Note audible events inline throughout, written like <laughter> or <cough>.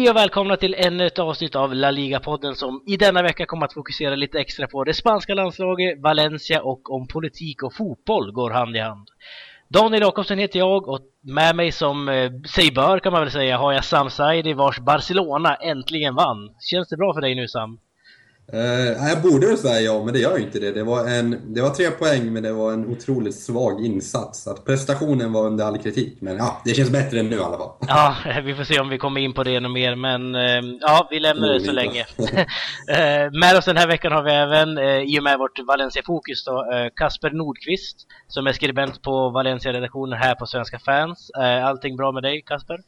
Hej och välkomna till ännu ett avsnitt av La Liga-podden som i denna vecka kommer att fokusera lite extra på det spanska landslaget, Valencia och om politik och fotboll går hand i hand. Daniel Jakobsen heter jag och med mig som eh, sig bör kan man väl säga har jag Sam Saidi vars Barcelona äntligen vann. Känns det bra för dig nu Sam? Uh, jag borde väl säga ja, men det gör ju inte det. Det var, en, det var tre poäng, men det var en otroligt svag insats. Att prestationen var under all kritik, men ja, det känns bättre än nu i alla fall. Ja, <laughs> vi får se om vi kommer in på det ännu mer, men uh, ja, vi lämnar det så länge. uh, <laughs> med oss den här veckan har vi även, i och med vårt Valencia-fokus då, Kasper Nordqvist, som är skribent på Valencia-redaktionen här på Svenska fans. allting bra med dig, Kasper?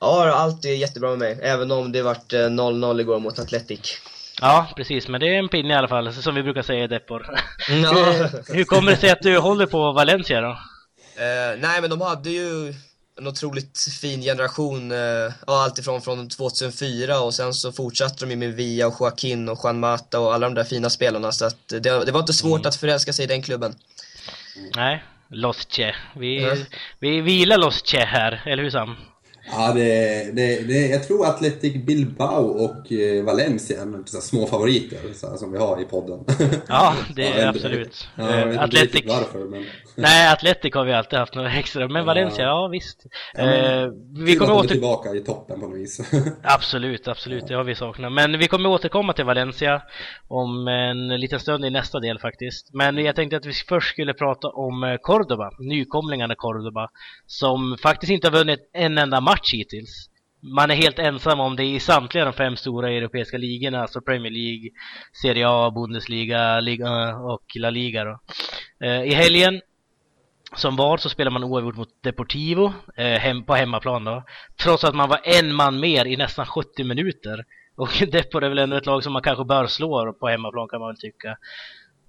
Ja, allt är jättebra med mig, även om det vart 0-0 igår mot Atletic. Ja, precis. Men det är en pinne i alla fall, som vi brukar säga i Depor. <laughs> Ja. hur, hur kommer det sig att du håller på Valencia då? Uh, nej, men de hade ju en otroligt fin generation, uh, alltifrån från 2004 och sen så fortsatte de ju med Via och Joaquin och Juan Mata och alla de där fina spelarna så att det, det var inte svårt mm. att förälska sig i den klubben. Nej, Los Che. Vi, mm. vi, vi gillar Los Che här, eller hur Sam? Ja, det, det, det, jag tror Atletic Bilbao och eh, Valencia är så små favoriter så som vi har i podden. Ja, <laughs> det är ja, absolut. Ja, jag vet Atletic... inte varför, men... <laughs> Nej, Atletic har vi alltid haft några extra, men Valencia, ja, visst. Ja, men, eh, vi kommer åter... tillbaka i toppen på något vis. <laughs> absolut, absolut, det har vi saknat. Men vi kommer återkomma till Valencia om en liten stund i nästa del faktiskt. Men jag tänkte att vi först skulle prata om eh, Cordoba, nykomlingarna Cordoba, som faktiskt inte har vunnit en enda match match hittills. Man är helt ensam om det i samtliga de fem stora europeiska ligorna, alltså Premier League, Serie A, Bundesliga, Liga eh, och La Liga. Då. Eh, I helgen som var så spelade man oavgjort mot Deportivo eh, hem, på hemmaplan då. Trots att man var en man mer i nästan 70 minuter. Och <laughs> Depor är väl ändå ett lag som man kanske bör slå på hemmaplan kan man väl tycka.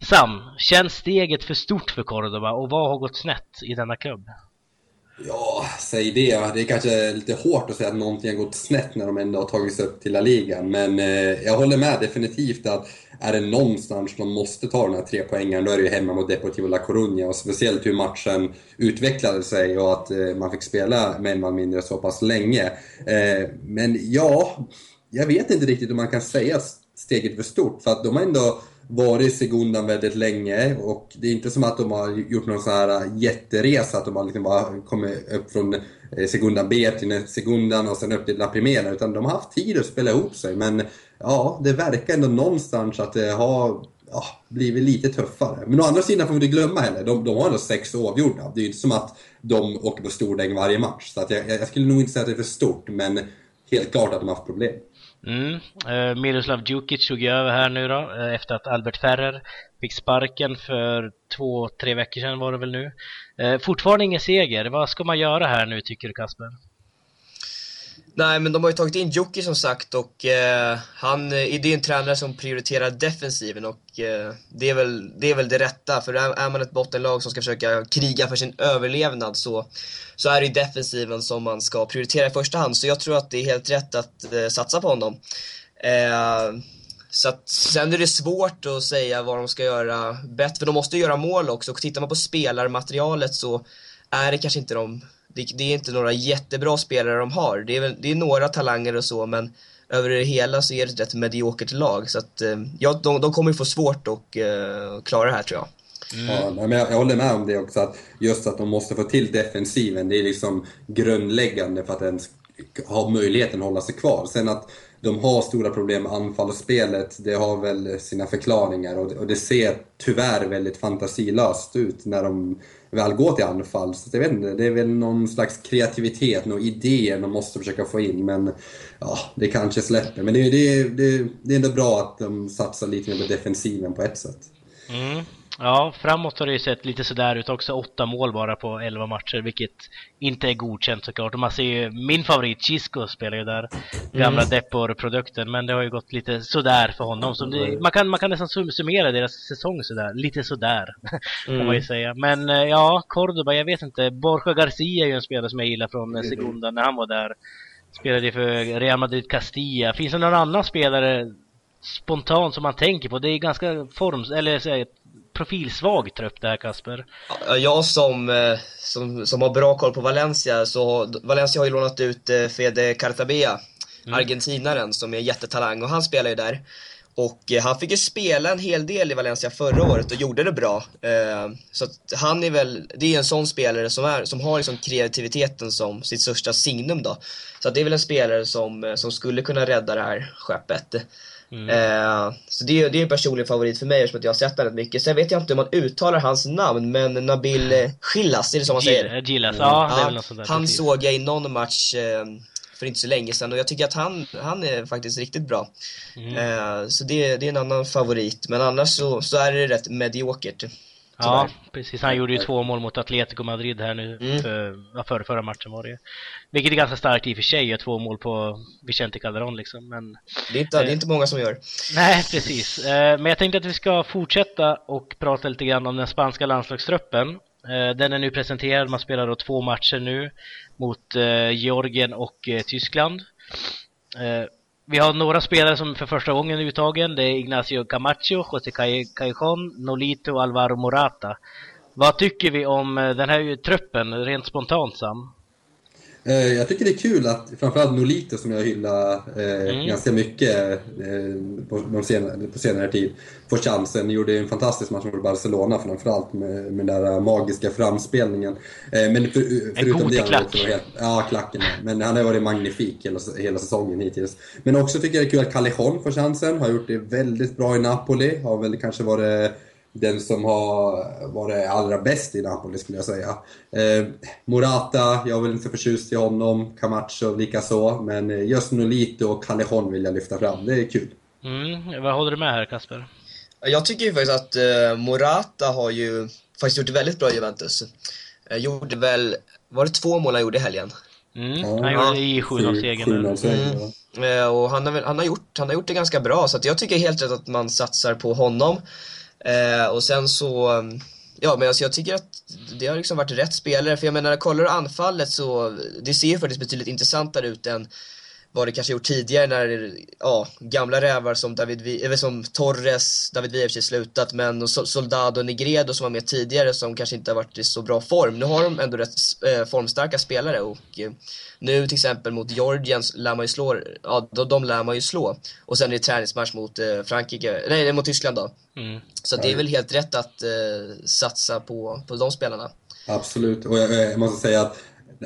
Sam, känns steget för stort för Cordoba och vad har gått snett i denna klubb? Ja, säg det. Det är kanske lite hårt att säga att någonting har gått snett när de ändå har tagit sig upp till La Liga. Men eh, jag håller med definitivt att är det någonstans de måste ta den här tre poängen då är det ju hemma mot Deportivo La Coruña. Och speciellt hur matchen utvecklade sig och att eh, man fick spela med en man mindre så pass länge. Eh, men ja, jag vet inte riktigt om man kan säga steget för stort. För att de har ändå varit i Segundan väldigt länge och det är inte som att de har gjort någon sån här jätteresa, att de har liksom bara kommit upp från eh, Segundan B till Segundan och sen upp till La Primera, utan de har haft tid att spela ihop sig. Men ja, det verkar ändå någonstans att det har ja, blivit lite tuffare. Men å andra sidan får vi inte glömma heller, de, de har ändå sex oavgjorda. Det är ju inte som att de åker på stordäng varje match. Så att jag, jag skulle nog inte säga att det är för stort, men helt klart att de har haft problem. Mm. Eh, Miroslav Djukic tog över här nu då eh, efter att Albert Ferrer fick sparken för två, tre veckor sedan var det väl nu. Eh, fortfarande ingen seger. Vad ska man göra här nu tycker du Kasper? Nej, men de har ju tagit in Jocke som sagt och eh, han eh, det är en tränare som prioriterar defensiven och eh, det, är väl, det är väl det rätta. För är, är man ett bottenlag som ska försöka kriga för sin överlevnad så, så är det ju defensiven som man ska prioritera i första hand. Så jag tror att det är helt rätt att eh, satsa på honom. Eh, så att, sen är det svårt att säga vad de ska göra bättre, för de måste göra mål också. Och tittar man på spelarmaterialet så är det kanske inte de det, det, är inte några jättebra spelare de har. Det är, väl, det är några talanger och så, men över det hela så är det ett rätt mediokert lag. Så att, eh, ja, de, de kommer få svårt eh, att uh, klara det här tror jag. Mm. Ja, men jag, jag håller med om det också, att just att de måste få till defensiven, det är liksom grundläggande för att ens ha möjligheten att hålla sig kvar. Sen att de har stora problem med anfall och spelet, det har väl sina förklaringar och det, och det ser tyvärr väldigt fantasilöst ut när de väl går till anfall. Så jag vet inte, det är väl någon slags kreativitet, några idéer de måste försöka få in. Men ja, det kanske släpper. Men det, det, det, det är ändå bra att de satsar lite mer på defensiven på ett sätt. Mm. Ja, framåt har det ju sett lite sådär ut också. Åtta mål bara på elva matcher, vilket inte är godkänt såklart. Och man ser ju, min favorit Chisco spelar ju där, gamla mm. Depor-produkten, men det har ju gått lite sådär för honom. Så det, man, kan, man kan nästan summera deras säsong sådär, lite sådär, mm. <laughs> kan man ju mm. säga. Men eh, ja, Cordoba, jag vet inte. Borja Garcia är ju en spelare som jag gillar från mm. Segunda när han var där. Spelade för Real Madrid Castilla. Finns det någon annan spelare spontant som man tänker på? Det är ganska forms... eller så profilsvag trupp det här Kasper. Jag som, eh, som, som har bra koll på Valencia, så Valencia har ju lånat ut eh, Fede Cartabea mm. argentinaren som är jättetalang och han spelar ju där. Och eh, han fick ju spela en hel del i Valencia förra året och gjorde det bra. Så att han är väl, det är en sån spelare som, är, som har liksom kreativiteten som sitt största signum då. Så det är väl en spelare som, som skulle kunna rädda det här skeppet. Mm. Eh, så det, det är en personlig favorit för mig eftersom jag har sett honom rätt mycket. Sen vet jag inte hur man uttalar hans namn, men Nabil Gillas, är det så man säger? Gillas, ja, väl något sånt där. Han precis. såg jag i någon match eh, för inte så länge sedan och jag tycker att han, han är faktiskt riktigt bra. Mm. Eh, så det, det är en annan favorit, men annars så, så är det rätt mediokert. Ja, precis. Han gjorde ju två mål mot Atletico Madrid här nu, mm. för, för förra matchen var det Vilket är ganska starkt i och för sig, två mål på Vicente Calderon liksom, men... Det är inte, eh, det är inte många som gör. Nej, precis. Eh, men jag tänkte att vi ska fortsätta och prata lite grann om den spanska landslagstruppen. Eh, den är nu presenterad, man spelar då två matcher nu mot eh, Georgien och eh, Tyskland. Vi har några spelare som för första gången är uttagen. Det är Ignacio Camacho, José Cajon, Nolito och Alvaro Morata. Vad tycker vi om eh, den här truppen, rent spontant Sam? Eh, jag tycker det är kul att framförallt Nolito som jag hyllar eh, mm. ganska mycket eh, på, senare, på senare tid får chansen. Gjorde en fantastisk match mot Barcelona framförallt med, med den där magiska framspelningen. Eh, men för, förutom en god det, klack. Helt, ja, klacken. Men han har varit magnifik hela, hela säsongen hittills. Men också tycker jag det är kul att Callejon får chansen. Har gjort det väldigt bra i Napoli. Har väl kanske varit den som har varit allra bäst i Napoli skulle jag säga. Eh, Morata, jag är väl inte så förtjust i honom. Camacho likaså. Men eh, just Nolito och Callejon vill jag lyfta fram. Det är kul. Mm, vad håller du med här Kasper? Jag tycker ju faktiskt att eh, Morata har ju faktiskt gjort det väldigt bra i Juventus. Eh, gjorde väl, var det två mål han gjorde i helgen? Mm, ja, han gjorde det i 7-0-segern. Mm. Eh, och han har, han, har gjort, han har gjort det ganska bra, så jag tycker helt rätt att man satsar på honom. Eh, och sen så, mm, ja men alltså jag tycker att det har liksom varit rätt spelare. För jag menar, kollar du anfallet så, det ser ju faktiskt betydligt intressantare ut än vad det kanske gjort tidigare när, ja, gamla rävar som David, eller som Torres, David i slutat, men Soldado och Negredo som var med tidigare som kanske inte har varit i så bra form. Nu har de ändå rätt eh, formstarka spelare och eh, nu till exempel mot Georgien lär man ju slå, ja de, de lär man ju slå. Och sen är det träningsmatch mot eh, Frankrike, nej mot Tyskland då. Mm. Så det är väl helt rätt att satsa på, på de spelarna. Absolut, och jag, jag måste säga att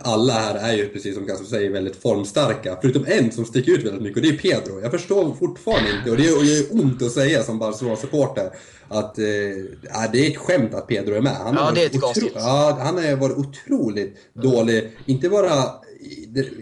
alla här är ju, precis som Kasper säger, väldigt formstarka. Förutom en som sticker ut väldigt mycket och det är Pedro. Jag förstår fortfarande inte, och det gör ont att säga som Barcelona-supporter, att eh, det är ett skämt att Pedro är med. Han ja, det är ett konstigt. Ja, han har varit otroligt dålig. Inte bara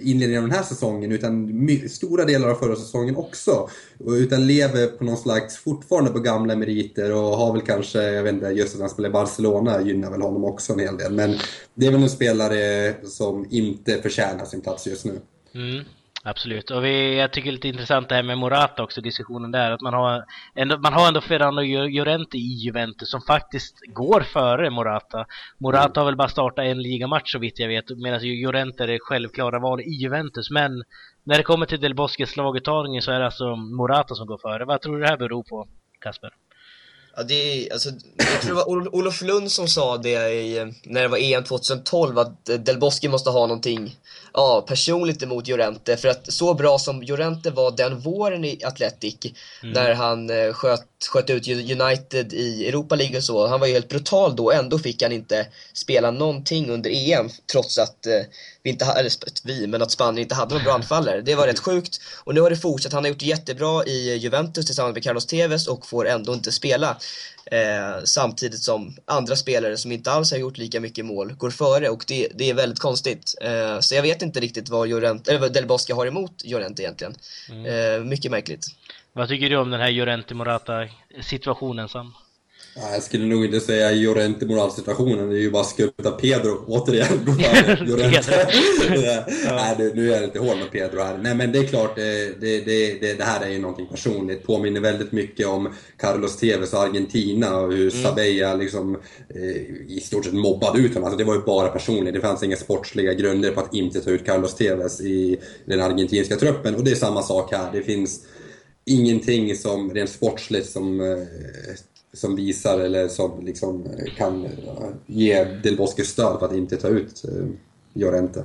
inledningen av den här säsongen utan stora delar av förra säsongen också. Utan lever på någon slags, fortfarande på gamla meriter och har väl kanske, jag vet inte, just att han spelar i Barcelona gynnar väl honom också en hel del. Men det är väl en spelare som inte förtjänar sin plats just nu. Mm. Absolut, och vi, jag tycker det är lite intressant det här med Morata också, diskussionen där. Att man har ändå, man har ändå Ferrando Llorente i Juventus som faktiskt går före Morata. Morata har väl bara startat en ligamatch så vitt jag vet, medan Llorente är det självklara val i Juventus. Men när det kommer till Del Bosques laguttagning så är det alltså Morata som går före. Vad tror du det här beror på, Kasper? Ja, det är, alltså, jag tror det var Olof Lund som sa det i, när det var EM 2012 att Del Bosque måste ha någonting ja, personligt emot Llorente. För att så bra som Llorente var den våren i Atletic, mm. när han eh, sköt, sköt ut United i Europa League och så. Han var ju helt brutal då, ändå fick han inte spela någonting under EM trots att eh, vi inte hade, vi, men att Spanien inte hade någon bra anfallare. Det var rätt sjukt. Och nu har det fortsatt. Han har gjort det jättebra i Juventus tillsammans med Carlos Tevez och får ändå inte spela. Eh, samtidigt som andra spelare som inte alls har gjort lika mycket mål går före och det, det är väldigt konstigt. Eh, så jag vet inte riktigt vad, Jorent, eller vad Del Bosque har emot Llorente egentligen. Mm. Eh, mycket märkligt. Vad tycker du om den här Llorente Morata situationen Sam? Jag skulle nog inte säga Llorente moralsituationen, det är ju bara skutta Pedro återigen. <laughs> Llorente. <laughs> Nej, nu är jag lite hård med Pedro här. Nej men det är klart, det, det, det, det här är ju någonting personligt. Påminner väldigt mycket om Carlos Tevez och Argentina och hur mm. Sabella liksom eh, i stort sett mobbade ut honom. Alltså det var ju bara personligt, det fanns inga sportsliga grunder på att inte ta ut Carlos Tevez i den argentinska truppen. Och det är samma sak här, det finns ingenting som rent sportsligt som eh, som visar eller som liksom kan ge Del Bosque stöd för att inte ta ut Llorente.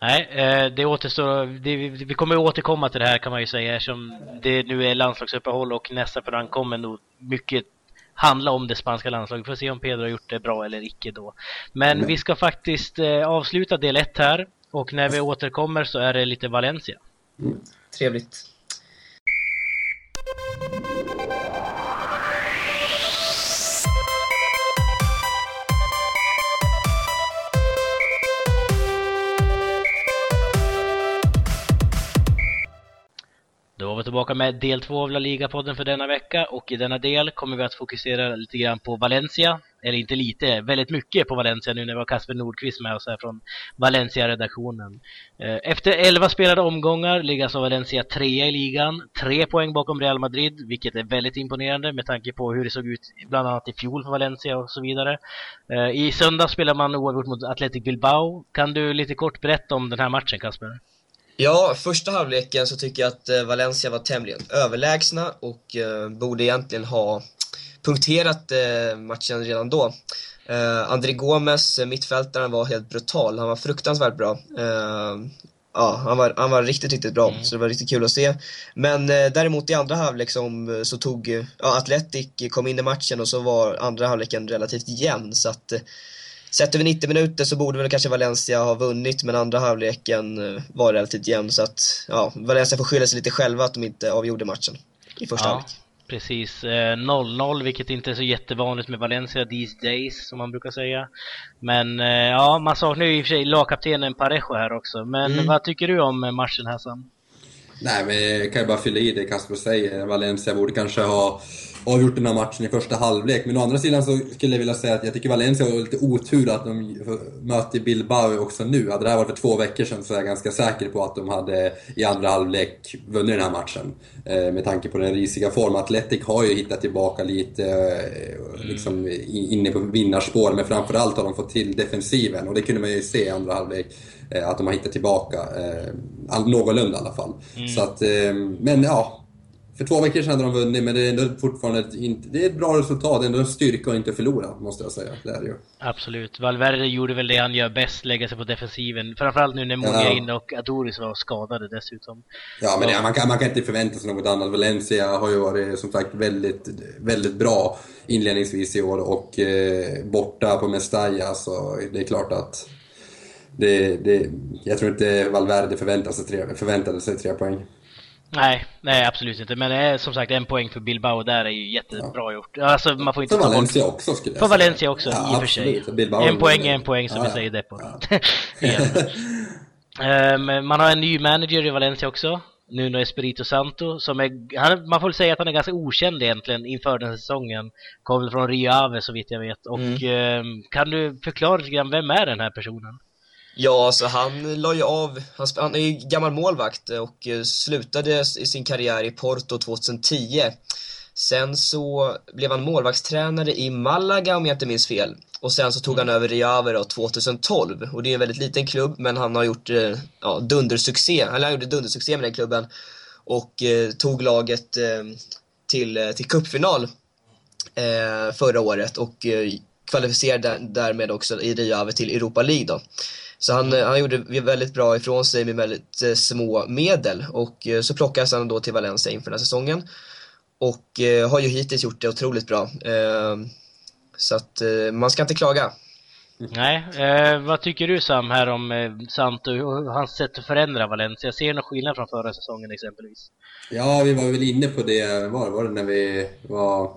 Nej, eh, det återstår, det, vi kommer återkomma till det här kan man ju säga eftersom det nu är landslagsuppehåll och nästa program kommer nog mycket handla om det spanska landslaget. Vi får se om Pedro har gjort det bra eller icke då. Men Mm. vi ska faktiskt eh, avsluta del 1 här och när vi återkommer så är det lite Valencia. Trevligt. Då tillbaka med del två av La Liga-podden för denna vecka och i denna del kommer vi att fokusera lite grann på Valencia. Eller inte lite, väldigt mycket på Valencia nu när vi har Kasper Nordqvist med oss här från Valencia-redaktionen. Eh, efter 11 spelade omgångar ligger alltså Valencia trea i ligan. Tre poäng bakom Real Madrid, vilket är väldigt imponerande med tanke på hur det såg ut bland annat i fjol för Valencia och så vidare. Eh, I söndag spelar man oavgjort mot Athletic Bilbao. Kan du lite kort berätta om den här matchen Kasper? Ja, första halvleken så tycker jag att eh, Valencia var tämligen överlägsna och eh, borde egentligen ha punkterat eh, matchen redan då. Eh, André Gomes, mittfältaren, var helt brutal. Han var fruktansvärt bra. Eh, ja, han var, han var riktigt, riktigt bra, så det var riktigt kul att se. Men eh, däremot i andra halvlek som, så tog ja, Atletic kom in i matchen och så var andra halvleken relativt jämn. Så att, Sett över 90 minuter så borde väl kanske Valencia ha vunnit men andra halvleken eh, var relativt jämn så att ja, Valencia får skylla sig lite själva att de inte avgjorde matchen i första Ja, halvlek. precis. Eh, 0-0, vilket inte är så jättevanligt med Valencia these days, som man brukar säga. Men eh, ja, man saknar ju i och för sig lagkaptenen Parejo här också. Men Mm. vad tycker du om eh, matchen här Sam? Nej, men jag kan ju bara fylla i det Kasper säger. Valencia borde kanske ha avgjort den här matchen i första halvlek. Men å andra sidan så skulle jag vilja säga att jag tycker Valencia har lite otur att de möter Bilbao också nu. Hade det här varit för två veckor sedan så är jag ganska säker på att de hade i andra halvlek vunnit den här matchen. Eh, med tanke på den risiga form. Atletic har ju hittat tillbaka lite eh, liksom inne på vinnarspår. Men framförallt har de fått till defensiven och det kunde man ju se i andra halvlek. eh, Att de har hittat tillbaka, eh, någorlunda i alla fall. Så att, eh, men ja. För två veckor sedan hade de vunnit, men det är ändå fortfarande ett, inte, det är ett bra resultat. Ändå en styrka att inte förlora, måste jag säga. Det är ju. Absolut. Valverde gjorde väl det han gör bäst, lägga sig på defensiven. Framförallt nu när Mounier Ja. och Adoris var skadade dessutom. Ja, men det, man, kan, man kan inte förvänta sig något annat. Valencia har ju varit som sagt väldigt, väldigt bra inledningsvis i år och eh, borta på Mestalla så det är klart att det, det, jag tror inte Valverde förväntade sig tre, förväntade sig tre poäng. Nej, nej absolut inte. Men det är som sagt en poäng för Bilbao där är ju jättebra gjort. Alltså man får inte För bort Valencia också skulle jag För säga. Valencia också, Ja, i och för sig. Bilbao En poäng är en poäng som Ja, vi ja. säger det på. Ja. <laughs> Igen. Ehm, man har en ny manager i Valencia också. Nuno Espirito Santo. Som är, han, man får säga att han är ganska okänd egentligen inför den här säsongen. Kommer från Rio Ave så vitt jag vet. Och ehm, kan du förklara lite grann, vem är den här personen? Ja, alltså han la ju av, han, han är ju gammal målvakt och eh, slutade sin karriär i Porto 2010. Sen så blev han målvaktstränare i Malaga om jag inte minns fel. Och sen så tog han över Reave då 2012. Och det är en väldigt liten klubb men han har gjort eh, ja, dundersuccé. Han gjorde dundersuccé med den klubben. Och eh, tog laget eh, till, eh, till cupfinal eh, förra året och eh, kvalificerade därmed också i Rio Ave till Europa League då. Så han, eh, han gjorde väldigt bra ifrån sig med väldigt eh, små medel och eh, så plockades han då till Valencia inför den här säsongen. Och eh, har ju hittills gjort det otroligt bra. Så att man ska inte klaga. Nej, eh, vad tycker du Sam här om eh, Santo och hans sätt att förändra Valencia? Ser du någon skillnad från förra säsongen exempelvis? Ja, vi var väl inne på det, var, var det när vi var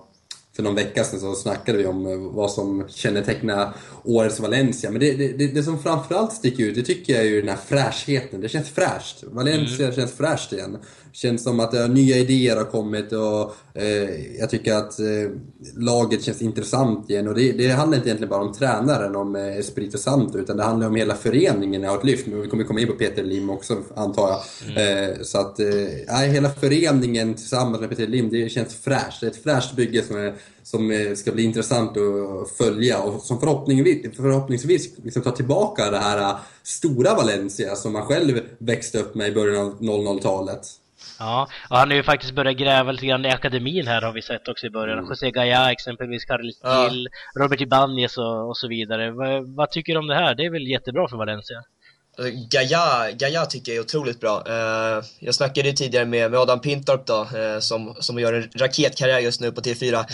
för någon vecka sedan så snackade vi om eh, vad som kännetecknar årets Valencia. Men det, det, det, som framförallt sticker ut, det tycker jag är ju den här fräschheten. Det känns fräscht. Valencia känns fräscht igen. Känns som att eh, nya idéer har kommit och eh, jag tycker att eh, laget känns intressant igen. Och det, det handlar inte egentligen bara om tränaren, om eh, Espirito Santo, utan det handlar om hela föreningen har ett lyft. Men vi kommer komma in på Peter Lim också, antar jag. Eh, så att, eh, hela föreningen tillsammans med Peter Lim, det känns fräscht. Det är ett fräscht bygge som, är, som eh, ska bli intressant att följa och som förhoppningsvis, förhoppningsvis liksom tar tillbaka det här eh, stora Valencia som man själv växte upp med i början av 00-talet. Ja, och han har ju faktiskt börjat gräva lite grann i akademin här har vi sett också i början. Mm. José Gaya exempelvis, Carles Ja. Gil, Robert Ibanez och, och så vidare. Vad, tycker du om det här? Det är väl jättebra för Valencia? Gaia, Gaia tycker jag är otroligt bra. Uh, jag snackade tidigare med, med Adam Pintorp då, uh, som, som gör en raketkarriär just nu på T4.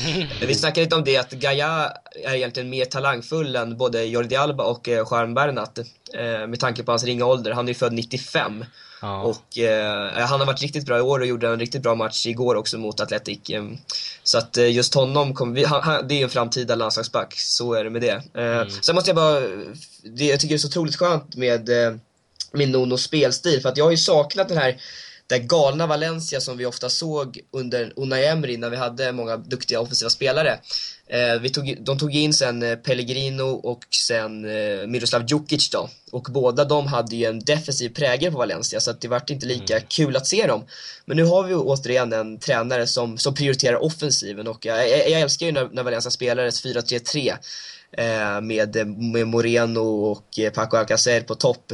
<laughs> Vi snackade lite om det, att Gaia är egentligen mer talangfull än både Jordi Alba och uh, Juan Bernat. Uh, med tanke på hans ringa ålder. Han är ju född 95. Ja. Och eh, han har varit riktigt bra i år och gjorde en riktigt bra match igår också mot Atletic. Eh, så att eh, just honom, kommer vi, han, det är en framtida landslagsback, så är det med det. Eh, mm. Sen måste jag bara, det, jag tycker det är så otroligt skönt med eh, min Nonos spelstil, för att jag har ju saknat den här det galna Valencia som vi ofta såg under Unai Emery när vi hade många duktiga offensiva spelare. Eh, vi tog, de tog in sen eh, Pellegrino och sen eh, Miroslav Djukic då. Och båda de hade ju en defensiv prägel på Valencia så att det vart inte lika mm. kul att se dem. Men nu har vi återigen en tränare som, som prioriterar offensiven och jag, jag, jag älskar ju när, när Valencia spelar ett 4-3-3 eh, med, med Moreno och eh, Paco Alcacer på topp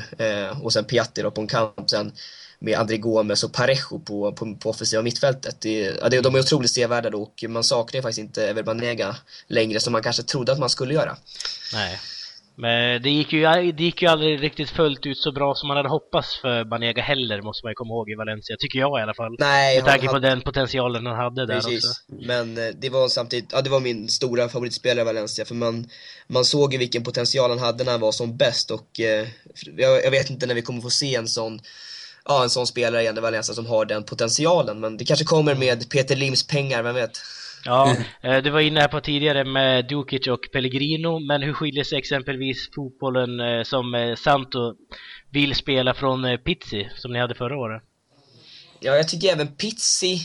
och sen Piatti då på en kant. Sen med André Gomes och Parejo på, på, på offensiva mittfältet. Det, ja, det, de är otroligt sevärda då och man saknar faktiskt inte Ever Banega längre som man kanske trodde att man skulle göra. Nej. Men det gick, ju, det gick ju aldrig riktigt fullt ut så bra som man hade hoppats för Banega heller, måste man ju komma ihåg i Valencia, tycker jag i alla fall. Nej, Med tanke hade... på den potentialen han hade där Precis. också. Men eh, det var samtidigt, ja det var min stora favoritspelare i Valencia, för man, man såg ju vilken potential han hade när han var som bäst och eh, jag, jag vet inte när vi kommer få se en sån ja, en sån spelare igen i Valencia som har den potentialen. Men det kanske kommer med Peter Lims pengar, vem vet? Ja, eh, du var inne här på tidigare med Dukic och Pellegrino, men hur skiljer sig exempelvis fotbollen eh, som eh, Santo vill spela från Pizzi, som ni hade förra året? Ja, jag tycker även Pizzi,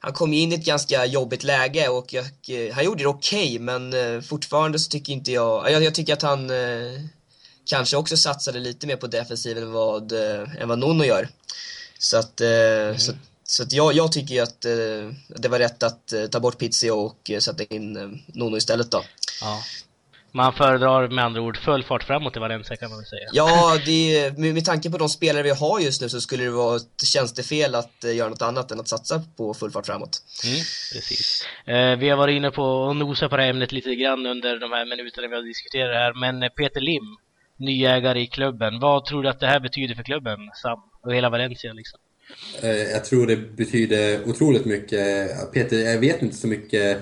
han kom in i ett ganska jobbigt läge och jag, han gjorde det okej, okay, men fortfarande så tycker inte jag, jag, jag tycker att han kanske också satsade lite mer på defensiven än vad, än vad Nono gör. Så att, mm. så, så att jag, jag tycker ju att eh, det var rätt att eh, ta bort Pizzi och eh, sätta in eh, Nono istället då. Ja. Man föredrar med andra ord full fart framåt i Valencia kan man väl säga. Ja, det, med, med tanke på de spelare vi har just nu så skulle det vara ett tjänstefel att eh, göra något annat än att satsa på full fart framåt. Mm, precis. Eh, vi har varit inne på och nosat på det här ämnet lite grann under de här minuterna vi har diskuterat här, men eh, Peter Lim, nyägare i klubben, vad tror du att det här betyder för klubben, Sam? Och hela Valencia liksom? Eh, jag tror det betyder otroligt mycket. Peter, jag vet inte så mycket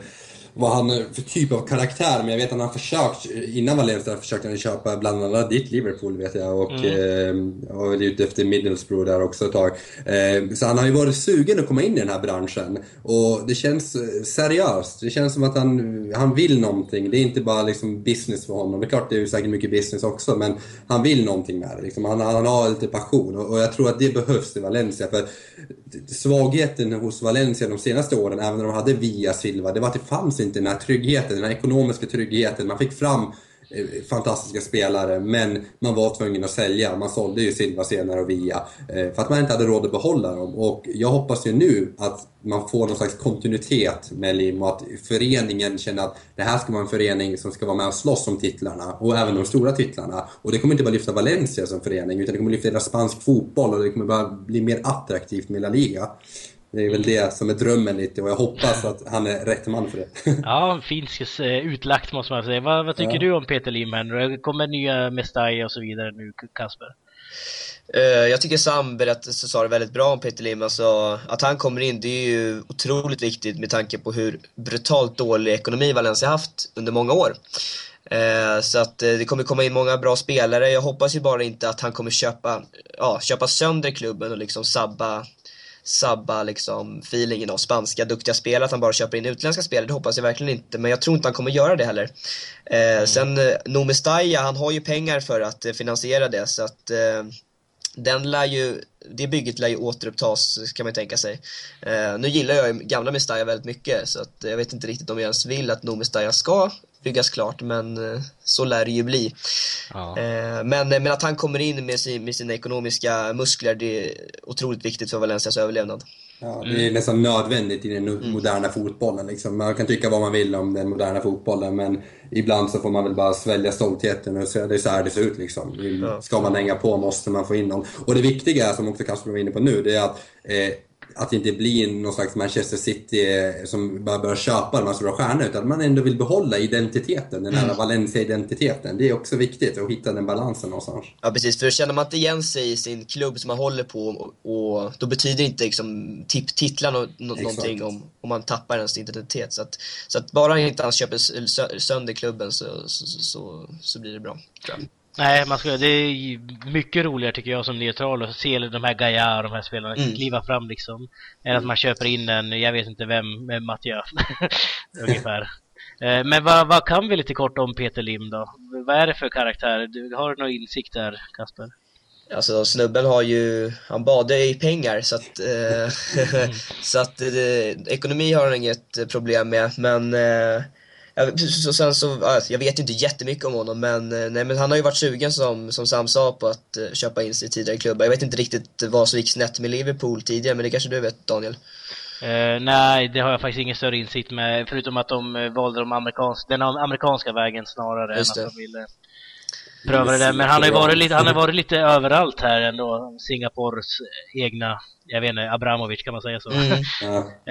vad han är för typ av karaktär, men jag vet att han försökt, innan Valencia försökte han köpa bland annat ditt Liverpool vet jag och, mm. eh, och ute efter Middlesbrough där också ett tag. Eh, så han har ju varit sugen att komma in i den här branschen och det känns eh, seriöst. Det känns som att han, han vill någonting. Det är inte bara liksom business för honom. Det är klart det är säkert mycket business också, men han vill någonting med det. Liksom. Han, han har lite passion och, och jag tror att det behövs i Valencia. För svagheten hos Valencia de senaste åren, även när de hade Via Silva, det var att det fanns inte den här tryggheten, den här ekonomiska tryggheten. Man fick fram Eh, fantastiska spelare, men man var tvungen att sälja. Man sålde ju Silva senare och Via eh, för att man inte hade råd att behålla dem. Och jag hoppas ju nu att man får någon slags kontinuitet med Lim och att föreningen känner att det här ska vara en förening som ska vara med och slåss om titlarna och även de stora titlarna. Och det kommer inte bara lyfta Valencia som förening utan det kommer lyfta hela spansk fotboll och det kommer bara bli mer attraktivt med La Liga. Det är väl det som är drömmen lite och jag hoppas att han är rätt man för det. <laughs> ja, fint utlagt måste man säga. Vad, vad tycker ja. du om Peter Lim? Det kommer nya Mestalla och så vidare nu, Kasper? Uh, jag tycker Sam berättade, sa det väldigt bra om Peter Lim. Alltså, att han kommer in, det är ju otroligt viktigt med tanke på hur brutalt dålig ekonomi Valencia haft under många år. Uh, så att det kommer komma in många bra spelare. Jag hoppas ju bara inte att han kommer köpa, ja, köpa sönder klubben och liksom sabba sabba liksom feelingen av spanska duktiga spelare, att han bara köper in utländska spelare, det hoppas jag verkligen inte, men jag tror inte han kommer göra det heller. Eh, mm. Sen eh, Nomestaya, han har ju pengar för att eh, finansiera det, så att eh, den lär ju, det bygget lär ju återupptas kan man tänka sig. Eh, nu gillar jag gamla Mestalla väldigt mycket så att jag vet inte riktigt om jag ens vill att Nomestalla ska byggas klart men eh, så lär det ju bli. Ja. Eh, men, men att han kommer in med, sin, med sina ekonomiska muskler det är otroligt viktigt för Valencias överlevnad. Ja, det är nästan nödvändigt i den mm. moderna fotbollen. Liksom. Man kan tycka vad man vill om den moderna fotbollen men ibland så får man väl bara svälja stoltheten och säga det är så här det ser ut. Liksom. Ska man hänga på måste man få in någon. Och det viktiga som också Kasper var inne på nu, det är att eh, att det inte blir någon slags Manchester City eh, som bara börjar köpa de här stora stjärnorna, utan att man ändå vill behålla identiteten, den här mm. Valencia-identiteten. Det är också viktigt att hitta den balansen någonstans. Ja precis, för känner man inte igen sig i sin klubb som man håller på och, och då betyder inte liksom tip, titlar no, no, någonting om, om man tappar ens identitet. Så att, så att bara inte han köper sönder klubben så, så, så, så blir det bra, tror jag. Nej, man ska, det är mycket roligare tycker jag som neutral att se de här Gaia och de här spelarna mm. kliva fram liksom. Än att man köper in en, jag vet inte vem, Mattias. <laughs> Ungefär. Eh, men vad, vad, kan vi lite kort om Peter Lim då? Vad är det för karaktär? Du, har du någon insikt där, Kasper? Alltså snubben har ju, han badar i pengar så att, eh, <laughs> så att eh, ekonomi har han inget problem med men eh, så sen så, jag vet ju inte jättemycket om honom men, eh, nej, men han har ju varit sugen som, som Sam sa på att uh, köpa in sig i tidigare klubbar. Jag vet inte riktigt vad som gick snett med Liverpool tidigare men det kanske du vet Daniel? Uh, nej, det har jag faktiskt ingen större insikt med förutom att de valde de amerikans den amerikanska vägen snarare än att de ville pröva det där. Men han har ju varit lite, han har varit lite överallt här ändå. Singapores egna jag vet inte, Abramovic kan man säga så. Mm. <laughs>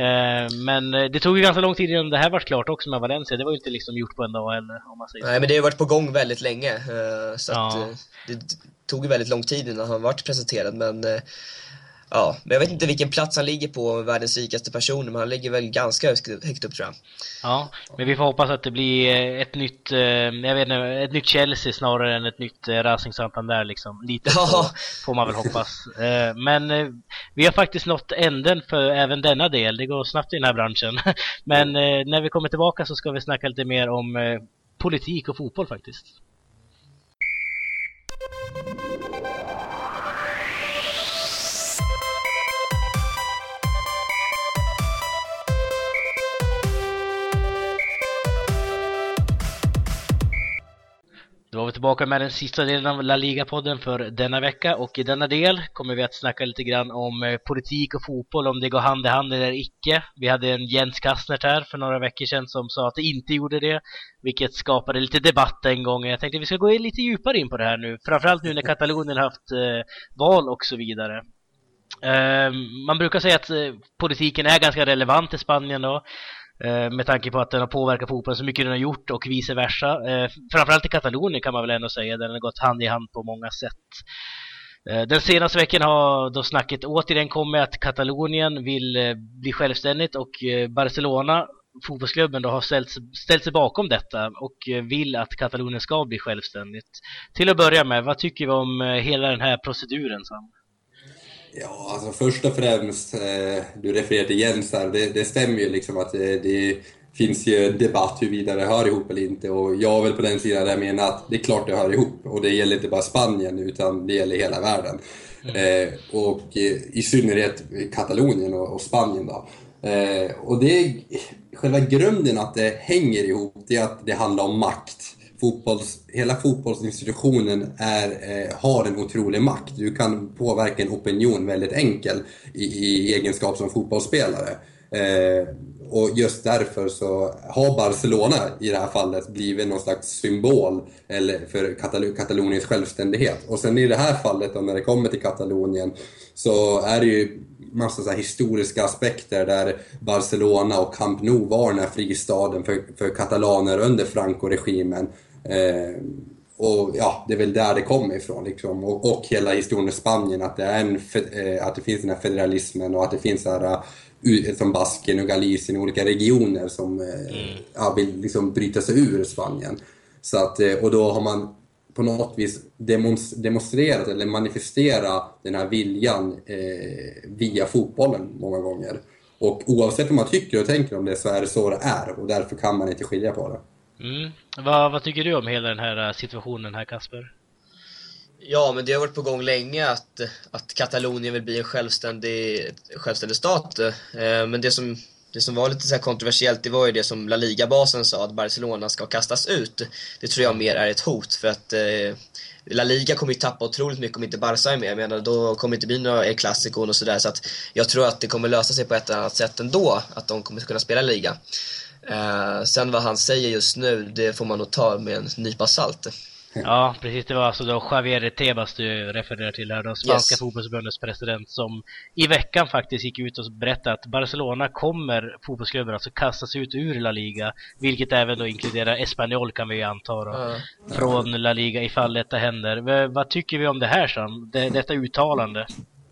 eh, men eh, det tog ju ganska lång tid innan det här var klart också med Valencia. Det var ju inte liksom gjort på en dag heller, om man säger Nej, så. men det har varit på gång väldigt länge. Eh, så ja. att, det tog ju väldigt lång tid innan han vart presenterad, men Ja, men jag vet inte vilken plats han ligger på, världens rikaste person, men han ligger väl ganska högt upp tror jag. Ja, men vi får hoppas att det blir eh, ett nytt, eh, jag vet inte, ett nytt Chelsea snarare än ett nytt eh, Racing Santander liksom. Lite ja. så får man väl hoppas. Men vi har faktiskt nått änden för även denna del. Det går snabbt i den här branschen. <laughs> Men när vi kommer tillbaka så ska vi snacka lite mer om politik och fotboll faktiskt. Då var vi tillbaka med den sista delen av La Liga-podden för denna vecka och i denna del kommer vi att snacka lite grann om eh, politik och fotboll, om det går hand i hand eller icke. Vi hade en Jens Kastnert här för några veckor sedan som sa att det inte gjorde det, vilket skapade lite debatt en gång. Jag tänkte att vi ska gå lite djupare in på det här nu, framförallt nu när Katalonien haft eh, val och så vidare. Eh, man brukar säga att politiken är ganska relevant i Spanien då. Eh, med tanke på att den har påverkat fotbollen så mycket den har gjort och vice versa. Eh, framförallt i Katalonien kan man väl ändå säga, den har gått hand i hand på många sätt. Eh, den senaste veckan har då snacket återigen kommit att Katalonien vill bli självständigt och Barcelona, fotbollsklubben, då har ställt, ställt sig bakom detta och vill att Katalonien ska bli självständigt. Till att börja med, vad tycker vi om hela den här proceduren Sam? Ja, alltså först och främst, eh, du refererar till Jens där, det, det stämmer ju liksom att det, det finns ju debatt huruvida det hör ihop eller inte och jag är väl på den sidan där jag menar att det är klart det hör ihop och det gäller inte bara Spanien utan det gäller hela världen. Mm. Eh, och eh, i synnerhet Katalonien och, och Spanien då. Eh, och det är själva grunden att det hänger ihop, det är att det handlar om makt fotbolls, hela fotbollsinstitutionen är, eh, har en otrolig makt. Du kan påverka en opinion väldigt enkel i, i egenskap som fotbollsspelare. Eh, och just därför så har Barcelona i det här fallet blivit någon slags symbol eller för Katal Kataloniens självständighet. Och sen i det här fallet då, när det kommer till Katalonien så är det ju massa så historiska aspekter där Barcelona och Camp Nou var den här fristaden för, för katalaner under Franco-regimen. Eh, och ja, det är väl där det kommer ifrån liksom. Och, och hela historien i Spanien, att det, är en, eh, att det finns den här federalismen och att det finns här, uh, som Basken och Galicien, olika regioner som eh, mm. ja, vill liksom bryta sig ur Spanien. Så att, eh, och då har man på något vis demonstrerat eller manifesterat den här viljan eh, via fotbollen många gånger. Och oavsett vad man tycker och tänker om det så är det så det är och därför kan man inte skilja på det. Mm. Vad, vad tycker du om hela den här äh, situationen här Kasper? Ja, men det har varit på gång länge att, att Katalonien vill bli en självständig, självständig stat. Eh, men det som, det som var lite så kontroversiellt, det var ju det som La Liga-basen sa, att Barcelona ska kastas ut. Det tror jag mer är ett hot, för att eh, La Liga kommer ju tappa otroligt mycket om inte Barca är med. Jag menar, då kommer det inte bli några El Clasico och sådär. Så att jag tror att det kommer lösa sig på ett eller annat sätt ändå, att de kommer kunna spela liga. Eh, sen vad han säger just nu, det får man nog ta med en nypa salt. Ja, precis. Det var alltså då Javier Tebas du refererar till här, då spanska Yes. fotbollsförbundets president som i veckan faktiskt gick ut och berättade att Barcelona kommer fotbollsklubben alltså kastas ut ur La Liga, vilket även då inkluderar Espanyol kan vi ju anta då, Ja. från La Liga ifall detta händer. V- vad tycker vi om det här Sam? Det, detta uttalande?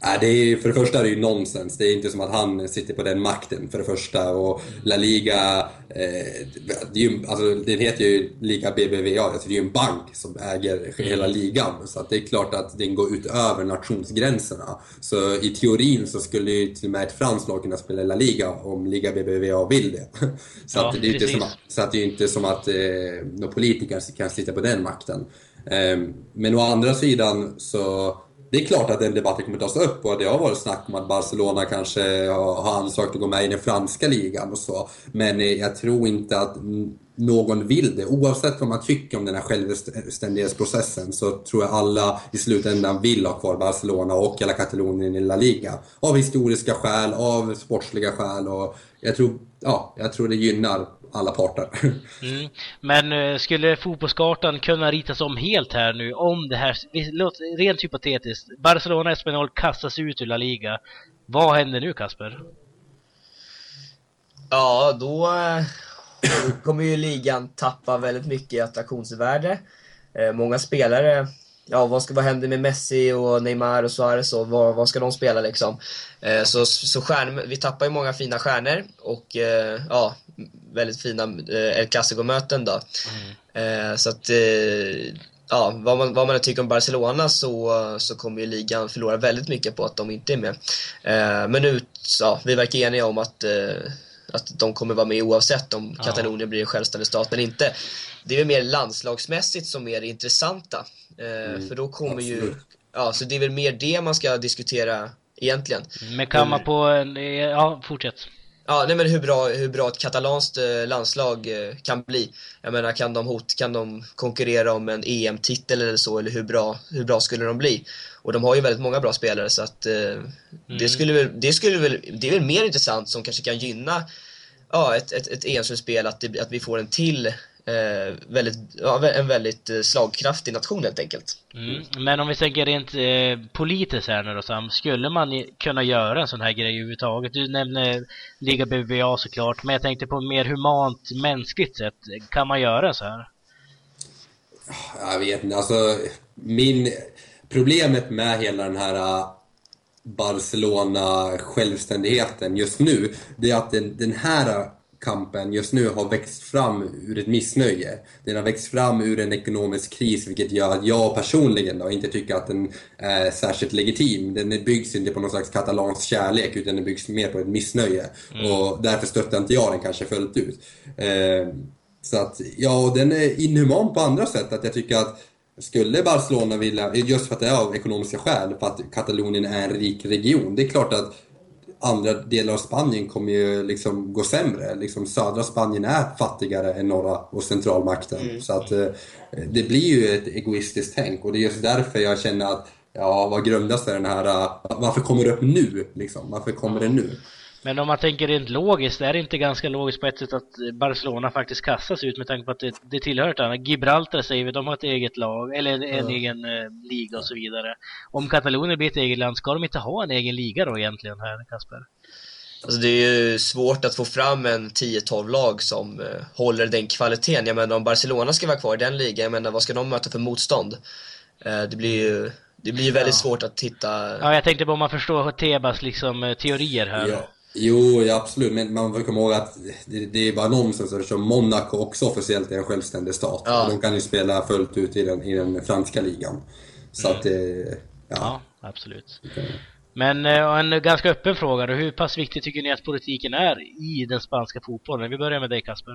Nej, det är, för det första är det ju nonsens. Det är inte som att han sitter på den makten, för det första. Och La Liga, eh, det ju, alltså, den heter ju Liga BBVA, alltså det är ju en bank som äger hela ligan. Så det är klart att den går utöver nationsgränserna. Så i teorin så skulle ju till och med ett franskt lag kunna spela La Liga om Liga BBVA vill det. <laughs> Så, Ja, att det, är inte som att, så att det är inte som att eh, några politiker kan sitta på den makten. Eh, men å andra sidan så det är klart att den debatten kommer tas upp och det har varit snack om att Barcelona kanske har ansökt att gå med i den franska ligan och så. Men eh, jag tror inte att någon vill det. Oavsett vad man tycker om den här självständighetsprocessen så tror jag alla i slutändan vill ha kvar Barcelona och hela Katalonien i La Liga. Av historiska skäl, av sportsliga skäl och jag tror, ja, jag tror det gynnar alla parter. <laughs> Mm. Men eh, skulle fotbollskartan kunna ritas om helt här nu om det här, låt, rent hypotetiskt, Barcelona Espanyol kastas ut ur La Liga. Vad händer nu Kasper? Ja, då eh, kommer ju ligan tappa väldigt mycket attraktionsvärde. Eh, Många spelare, ja vad ska vad händer med Messi och Neymar och Suarez och vad, vad ska de spela liksom? Eh, Så, så stjärn, vi tappar ju många fina stjärnor och eh, ja, väldigt fina eh, El Clasico-möten då. Eh, Så att eh, ja, vad man, vad man tycker om Barcelona så, så kommer ju ligan förlora väldigt mycket på att de inte är med. Eh, Men nu, ja, vi verkar eniga om att, eh, att de kommer vara med oavsett om Ja. Katalonien blir en självständig stat eller inte. Det är väl mer landslagsmässigt som är det intressanta. Eh, För då kommer ju, absolut. ja, så det är väl mer det man ska diskutera egentligen. Men kan man på ja fortsätt. Ja, nej men hur bra, hur bra ett katalanskt eh, landslag eh, kan bli. Jag menar, kan de, hot, kan de konkurrera om en EM-titel eller så, eller hur bra, hur bra skulle de bli? Och de har ju väldigt många bra spelare så att eh, det skulle väl, det skulle väl, det är väl mer intressant som kanske kan gynna ja, ett, ett, ett EM-slutspel, att, det- att vi får en till eh, väldigt, ja, en väldigt eh, slagkraftig nation helt enkelt. Mm. Men om vi tänker rent eh, politiskt här nu då Sam, skulle man kunna göra en sån här grej överhuvudtaget? Du nämnde Liga BBVA såklart, men jag tänkte på mer humant, mänskligt sätt. Kan man göra så här? Jag vet inte, alltså min... Problemet med hela den här äh, Barcelona-självständigheten just nu, det är att den, den här kampen just nu har växt fram ur ett missnöje. Den har växt fram ur en ekonomisk kris, vilket gör att jag personligen då inte tycker att den är särskilt legitim. Den byggs inte på någon slags katalansk kärlek, utan den byggs mer på ett missnöje. Och därför stöttar inte jag den kanske fullt ut. Eh, så att, ja, och den är inhuman på andra sätt. Att jag tycker att skulle Barcelona vilja, just för att det är av ekonomiska skäl, för att Katalonien är en rik region. Det är klart att andra delar av Spanien kommer ju liksom gå sämre. Liksom södra Spanien är fattigare än norra och centralmakten. Så att eh, det blir ju ett egoistiskt tänk och det är just därför jag känner att Ja, vad grundas det den här... eh, Varför kommer det upp nu? Liksom? Varför kommer det nu? Men om man tänker rent logiskt, är det inte ganska logiskt på ett sätt att Barcelona faktiskt kastas ut med tanke på att det, det tillhör ett annat? Gibraltar säger vi, de har ett eget lag, eller en, en egen eh, liga och så vidare. Om Katalonien blir ett eget land, ska de inte ha en egen liga då egentligen här, Kasper? Alltså det är ju svårt att få fram en 10-12 lag som eh, håller den kvaliteten. Jag menar om Barcelona ska vara kvar i den ligan, jag menar vad ska de möta för motstånd? Eh, det blir ju det blir väldigt svårt att hitta... Ja, jag tänkte på om man förstår Tebas liksom eh, teorier här. Ja. Jo, ja, absolut. Men man får komma ihåg att det, det är bara nonsens eftersom Monaco också officiellt är en självständig stat. Ja. Och de kan ju spela fullt ut i den, i den franska ligan. Så att det... Ja. Ja, absolut. Men eh, en ganska öppen fråga då, hur pass viktig tycker ni att politiken är i den spanska fotbollen? Vi börjar med dig Kasper.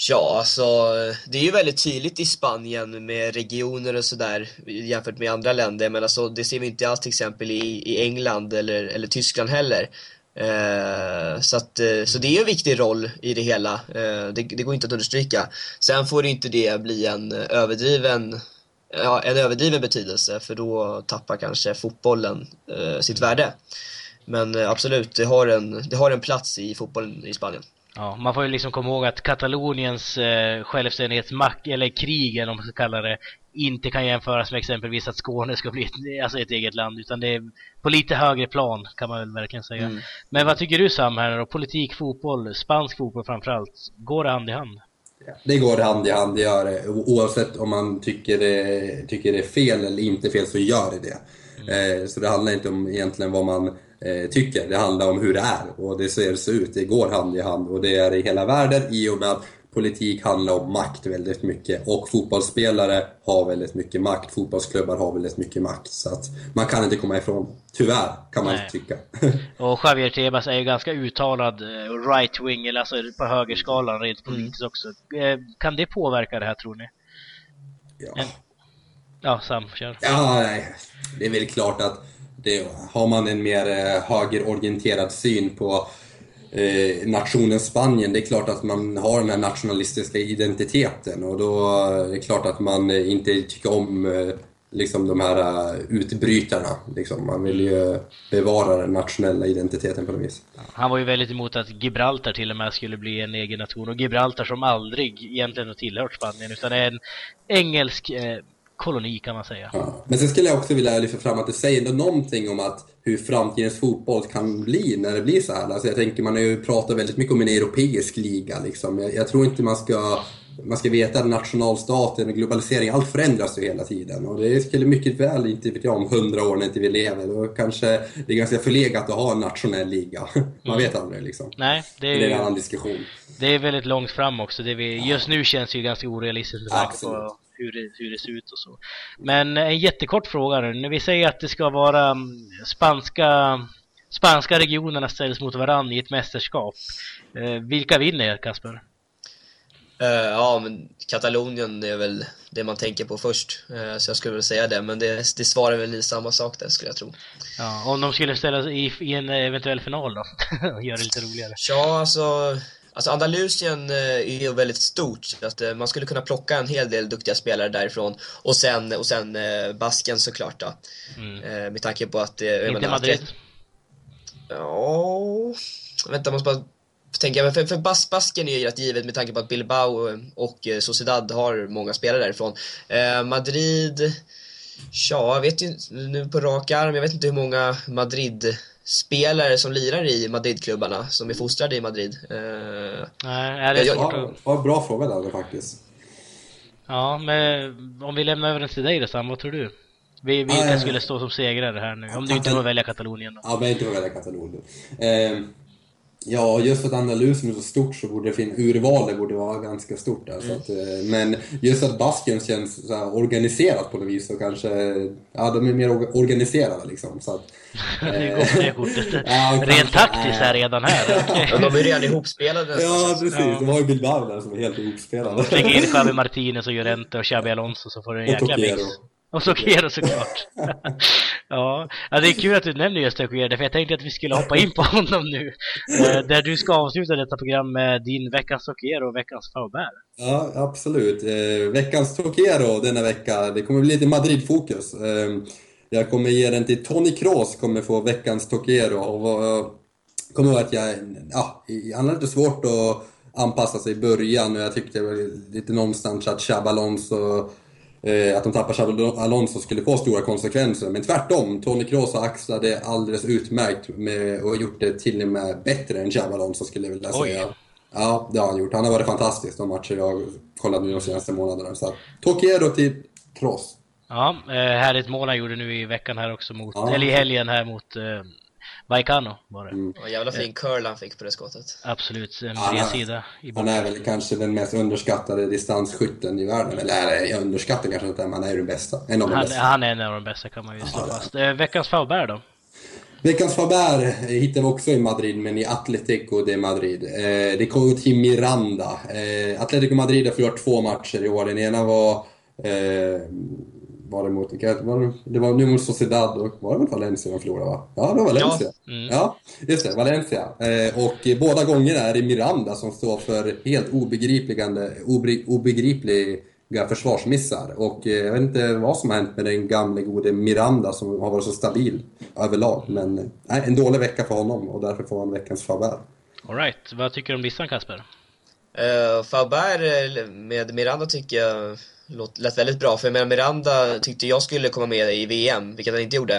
Ja, alltså det är ju väldigt tydligt i Spanien med regioner och sådär jämfört med andra länder. Men alltså, det ser vi inte alls till exempel i, i England eller, eller Tyskland heller. Eh, så, att, eh, så det är ju en viktig roll i det hela. Eh, det, det går inte att understryka. Sen får inte det bli en överdriven Ja, en överdriven betydelse för då tappar kanske fotbollen eh, sitt värde. Men eh, absolut, det har, en, det har en plats i fotbollen i Spanien. Ja, man får ju liksom komma ihåg att Kataloniens eh, självständighetsmack, eller krig eller om man ska kalla det, inte kan jämföras med exempelvis att Skåne ska bli ett, <laughs> alltså ett eget land, utan det är på lite högre plan kan man väl verkligen säga. Mm. Men vad tycker du Sam här då? Politik, fotboll, spansk fotboll framförallt, går det hand i hand? Det går hand i hand, det gör det. Oavsett om man tycker det, tycker det är fel eller inte fel så gör det det. Mm. Eh, så det handlar inte om egentligen vad man eh, tycker, det handlar om hur det är och det ser så ut. Det går hand i hand och det är i hela världen i och med att politik handlar om makt väldigt mycket och fotbollsspelare har väldigt mycket makt, fotbollsklubbar har väldigt mycket makt. Så att man kan inte komma ifrån Tyvärr, kan man Nej. tycka. <laughs> och Javier Tebas är ju ganska uttalad eh, right-wing, eller alltså på högerskalan rent mm. politiskt mm. också. Eh, kan det påverka det här tror ni? Ja. En... Ja, Sam, kör. Ja, nej. Det är väl klart att det, har man en mer eh, högerorienterad syn på eh, nationen Spanien, det är klart att man har den här nationalistiska identiteten och då eh, är det klart att man eh, inte tycker om liksom de här utbrytarna. Liksom. Man vill ju bevara den nationella identiteten på något vis. Han var ju väldigt emot att Gibraltar till och med skulle bli en egen nation. Och Gibraltar som aldrig egentligen har tillhört Spanien utan är en engelsk eh, koloni kan man säga. Ja. Men sen skulle jag också vilja lyfta fram att det säger ändå någonting om att hur framtidens fotboll kan bli när det blir så här. Alltså jag tänker, man har ju pratat väldigt mycket om en europeisk liga liksom. Jag, jag tror inte man ska man ska veta att nationalstaten och globalisering, allt förändras ju hela tiden. Och det skulle mycket väl, inte vet jag, om hundra år när inte vi lever, då kanske det är ganska förlegat att ha en nationell liga. <laughs> Man mm. vet aldrig liksom. Nej, det är, det är en annan diskussion. Det är väldigt långt fram också. Det vi, just nu känns det ju ganska orealistiskt med tanke på hur det, hur det ser ut och så. Men en jättekort fråga nu. När vi säger att det ska vara mm, spanska spanska regionerna ställs mot varandra i ett mästerskap. Eh, vilka vinner Kasper? Uh, ja, men Katalonien är väl det man tänker på först. Uh, så jag skulle väl säga det, men det, det svarar väl i samma sak där skulle jag tro. Ja, om de skulle ställa i, i en eventuell final då? <laughs> Gör det lite roligare. Ja, alltså... Alltså Andalusien eh, är ju väldigt stort, så att man skulle kunna plocka en hel del duktiga spelare därifrån. Och sen, och sen Basken såklart då. Mm. Med tanke på att... Inte Madrid? Ja... Vänta, jag måste bara tänker jag, för, för bas, Basken är ju rätt givet med tanke på att Bilbao och eh, Sociedad har många spelare därifrån. Eh, Madrid, ja, jag vet ju nu på rak arm, jag vet inte hur många Madrid-spelare som lirar i Madrid-klubbarna, som är fostrade i Madrid. Eh, Nej, är det jag, svårt att... Ja, bra fråga där faktiskt. Ja, men om vi lämnar över den till dig då Sam, vad tror du? Vi, vilka ah, skulle stå som segrare här nu? Om du inte får välja Katalonien då? Ja, men inte får välja Katalonien. Eh, Ja, just för att Andalusien är så stort så borde det finnas, urvalet borde vara ganska stort där. Mm. Så att, eh, men just att Basken känns så här organiserat på något vis så kanske, ja de är mer organiserade liksom. Så att, <laughs> det går det kortet. <laughs> ja, Rent taktiskt är redan här. <laughs> ja, de är redan ihopspelade. Ja, precis. Ja. De har ju Bilbao där som är helt ihopspelade. Lägg in Javi Martinez och Llorente och Xabi Alonso så får du en jäkla mix. Och Sokero såklart. <laughs> ja, ja, det är kul att du nämner just Sokero, för jag tänkte att vi skulle hoppa in på <laughs> honom nu. Eh, där du ska avsluta detta program med din veckans Sokero och veckans Faubert. Ja, absolut. Eh, veckans Sokero denna vecka, det kommer bli lite Madrid-fokus. Eh, jag kommer ge den till Tony Kroos, kommer få veckans Tokero. Och kommer ihåg att jag, ja, han hade lite svårt att anpassa sig i början och jag tyckte lite någonstans att Chabalonso Eh, att de tappar Xabi Alonso skulle få stora konsekvenser. Men tvärtom, Tony Kroos har axlat det alldeles utmärkt med, och gjort det till och med bättre än Xabi Alonso skulle jag vilja säga. Oj. Ja, det har han gjort. Han har varit fantastisk de matcher jag har kollat nu de senaste månaderna. Så Tokiero till Kroos. Ja, eh, härligt mål han gjorde nu i veckan här också mot, ja. eller i helgen här mot eh, Vallecano var det. Mm. Och jävla fin curl han fick på det skottet. Absolut, en bred sida. I han är väl kanske den mest underskattade distansskytten i världen. Eller jag underskattar kanske inte, men han är ju den bästa. En av de han, bästa. han är en av de bästa kan man ju slå fast. Eh, veckans Faubert då? Veckans Faber hittar vi också i Madrid, men i Atletico de Madrid. Eh, det kommer till Miranda. Eh, Atletico Madrid har förlorat två matcher i år. Den ena var eh, var det mot, var det, det var nu mot Sociedad och var det mot Valencia de förlorade va? Ja, det var Valencia. Ja, mm. ja just det, Valencia. Eh, och båda gångerna är det Miranda som står för helt obegripliga, obegripliga försvarsmissar. Och eh, jag vet inte vad som har hänt med den gamle gode Miranda som har varit så stabil överlag. Men eh, en dålig vecka för honom och därför får han veckans favör. Alright, vad tycker du om listan Kasper? Uh, Faubert eh, med Miranda tycker jag låt, lät väldigt bra, för Miranda tyckte jag skulle komma med i VM, vilket han inte gjorde.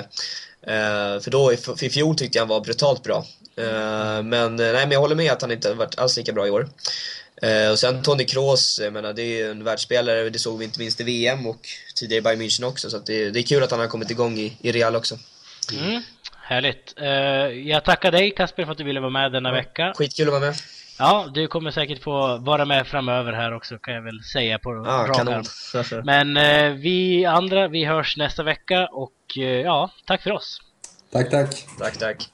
Uh, för då i, i fjol tyckte jag han var brutalt bra. Uh, men, nej, men jag håller med att han inte varit alls lika bra i år. Uh, och sen Toni Kroos, jag menar det är en världsspelare, det såg vi inte minst i VM och tidigare i Bayern München också, så det, det, är kul att han har kommit igång i, i Real också. Mm, härligt. jag tackar dig Kasper för att du ville vara med denna ja, vecka. Skitkul att vara med. Ja, du kommer säkert få vara med framöver här också kan jag väl säga på ja, rak kanon. <laughs> Men eh, vi andra, vi hörs nästa vecka och eh, ja, tack för oss. Tack, tack. Tack, tack.